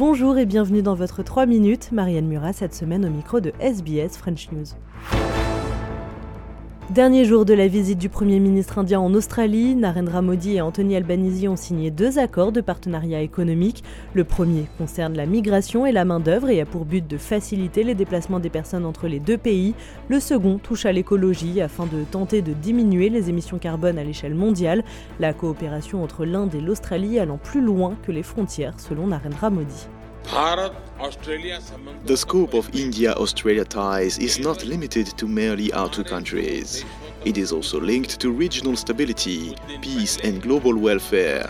Bonjour et bienvenue dans votre 3 minutes. Marianne Murat cette semaine au micro de SBS French News. Dernier jour de la visite du Premier ministre indien en Australie, Narendra Modi et Anthony Albanese ont signé deux accords de partenariat économique. Le premier concerne la migration et la main-d'œuvre et a pour but de faciliter les déplacements des personnes entre les deux pays. Le second touche à l'écologie afin de tenter de diminuer les émissions carbone à l'échelle mondiale. La coopération entre l'Inde et l'Australie allant plus loin que les frontières, selon Narendra Modi. The scope of India Australia ties is not limited to merely our two countries. It is also linked to regional stability, peace, and global welfare.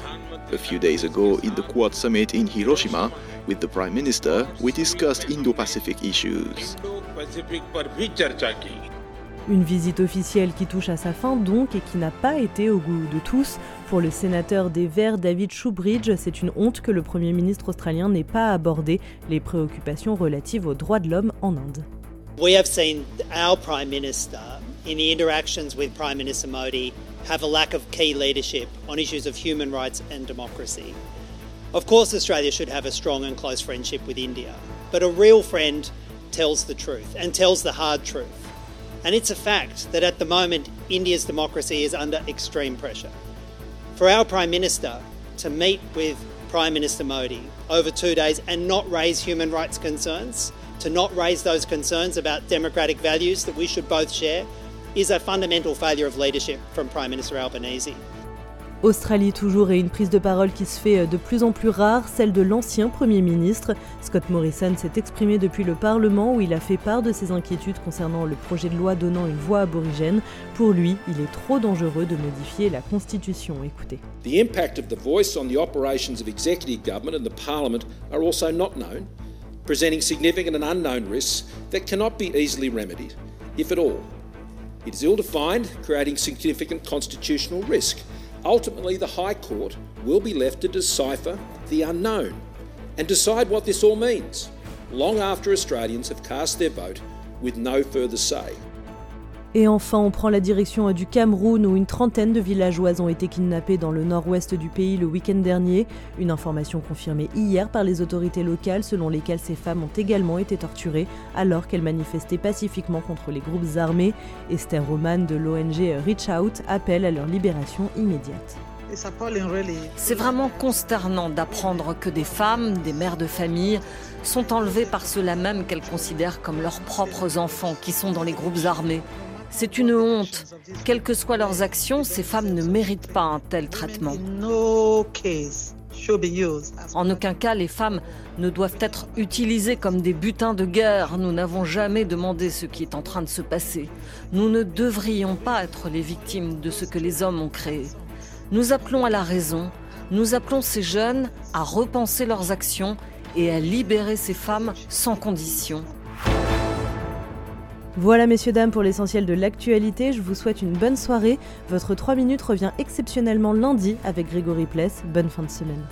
A few days ago, in the Quad Summit in Hiroshima, with the Prime Minister, we discussed Indo Pacific issues. Une visite officielle qui touche à sa fin donc et qui n'a pas été au goût de tous. Pour le sénateur des Verts David Shoebridge, c'est une honte que le Premier ministre australien n'ait pas abordé les préoccupations relatives aux droits de l'homme en Inde. We have seen our Prime Minister in the interactions with Prime Minister Modi have a lack of key leadership on issues of human rights and democracy. Of course, Australia should have a strong and close friendship with India, but a real friend tells the truth and tells the hard truth. And it's a fact that at the moment, India's democracy is under extreme pressure. For our Prime Minister to meet with Prime Minister Modi over two days and not raise human rights concerns, to not raise those concerns about democratic values that we should both share, is a fundamental failure of leadership from Prime Minister Albanese. Australie toujours et une prise de parole qui se fait de plus en plus rare, celle de l'ancien Premier ministre. Scott Morrison s'est exprimé depuis le Parlement où il a fait part de ses inquiétudes concernant le projet de loi donnant une voix aborigène. Pour lui, il est trop dangereux de modifier la Constitution. Écoutez. The impact of the voice on the operations of executive government and the Parliament are also not known, presenting significant and unknown risks that cannot be easily remedied, if at all. It is ill-defined, creating significant constitutional risk. Ultimately, the High Court will be left to decipher the unknown and decide what this all means, long after Australians have cast their vote with no further say. Et enfin, on prend la direction du Cameroun où une trentaine de villageoises ont été kidnappées dans le nord-ouest du pays le week-end dernier. Une information confirmée hier par les autorités locales selon lesquelles ces femmes ont également été torturées alors qu'elles manifestaient pacifiquement contre les groupes armés. Esther Roman de l'ONG Reach Out appelle à leur libération immédiate. C'est vraiment consternant d'apprendre que des femmes, des mères de famille, sont enlevées par ceux-là même qu'elles considèrent comme leurs propres enfants qui sont dans les groupes armés. C'est une honte. Quelles que soient leurs actions, ces femmes ne méritent pas un tel traitement. En aucun cas, les femmes ne doivent être utilisées comme des butins de guerre. Nous n'avons jamais demandé ce qui est en train de se passer. Nous ne devrions pas être les victimes de ce que les hommes ont créé. Nous appelons à la raison, nous appelons ces jeunes à repenser leurs actions et à libérer ces femmes sans condition. Voilà messieurs dames pour l'essentiel de l'actualité, je vous souhaite une bonne soirée. Votre 3 minutes revient exceptionnellement lundi avec Grégory Pless. Bonne fin de semaine.